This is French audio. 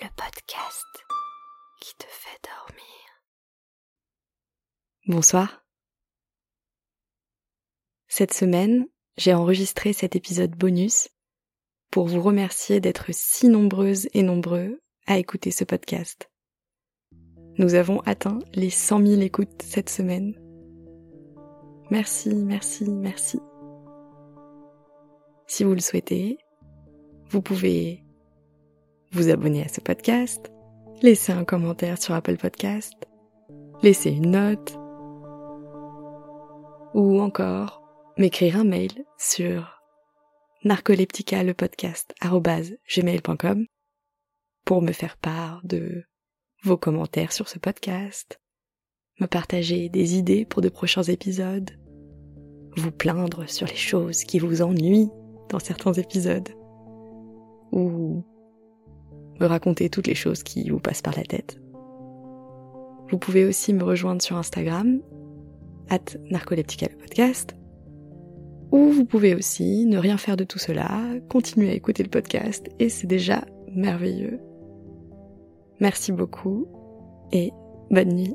le podcast qui te fait dormir. Bonsoir. Cette semaine, j'ai enregistré cet épisode bonus pour vous remercier d'être si nombreuses et nombreux à écouter ce podcast. Nous avons atteint les 100 000 écoutes cette semaine. Merci, merci, merci. Si vous le souhaitez, vous pouvez vous abonner à ce podcast, laisser un commentaire sur Apple Podcast, laisser une note, ou encore m'écrire un mail sur narcoleptica.lepodcast.gmail.com pour me faire part de vos commentaires sur ce podcast, me partager des idées pour de prochains épisodes, vous plaindre sur les choses qui vous ennuient dans certains épisodes, ou me raconter toutes les choses qui vous passent par la tête. Vous pouvez aussi me rejoindre sur Instagram at Narcoleptica podcast. Ou vous pouvez aussi ne rien faire de tout cela, continuer à écouter le podcast et c'est déjà merveilleux. Merci beaucoup et bonne nuit.